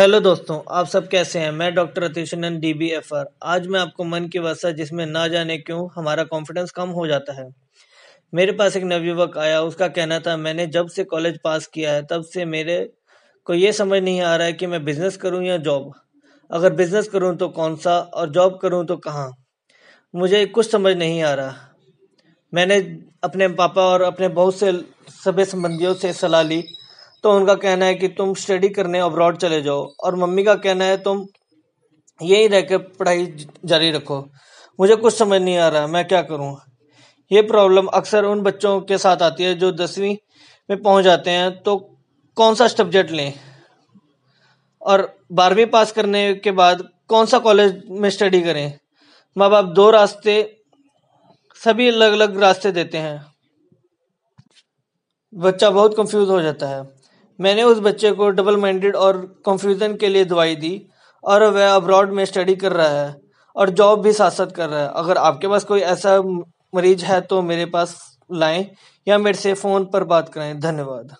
Hello दोस्तों, आप सब कैसे हैं? मैं डॉक्टर अतिशनन डी बी एफ़ आर आज मैं आपको मन की वसा जिसमें ना जाने क्यों हमारा कॉन्फिडेंस कम हो जाता है। मेरे पास एक नवयुवक आया, उसका कहना था, मैंने जब से कॉलेज पास किया है, तब से मेरे को ये समझ नहीं आ रहा है कि मैं बिज़नेस करूँ या जॉब अगर बिज़नेस करूँ तो कौन सा और जॉब करूँ तो कहाँ? मुझे कुछ समझ नहीं आ रहा। मैंने अपने पापा और अपने बहुत से सभी संबंधियों से सलाह ली तो उनका कहना है कि तुम स्टडी करने अब्रॉड चले जाओ। और मम्मी का कहना है, तुम यहीं रह कर पढ़ाई जारी रखो। मुझे कुछ समझ नहीं आ रहा, मैं क्या करूँ? ये प्रॉब्लम अक्सर उन बच्चों के साथ आती है जो दसवीं में पहुँच जाते हैं। तो कौन सा सब्जेक्ट लें? और बारहवीं पास करने के बाद कौन सा कॉलेज में स्टडी करें? माँ बाप दो रास्ते, सभी अलग अलग रास्ते देते हैं। बच्चा बहुत कंफ्यूज हो जाता है। मैंने उस बच्चे को डबल माइंडेड और कंफ्यूजन के लिए दवाई दी और वह अब्रॉड में स्टडी कर रहा है और जॉब भी साथ साथ कर रहा है। अगर आपके पास कोई ऐसा मरीज़ है तो मेरे पास लाएँ या मेरे से फ़ोन पर बात करें। धन्यवाद।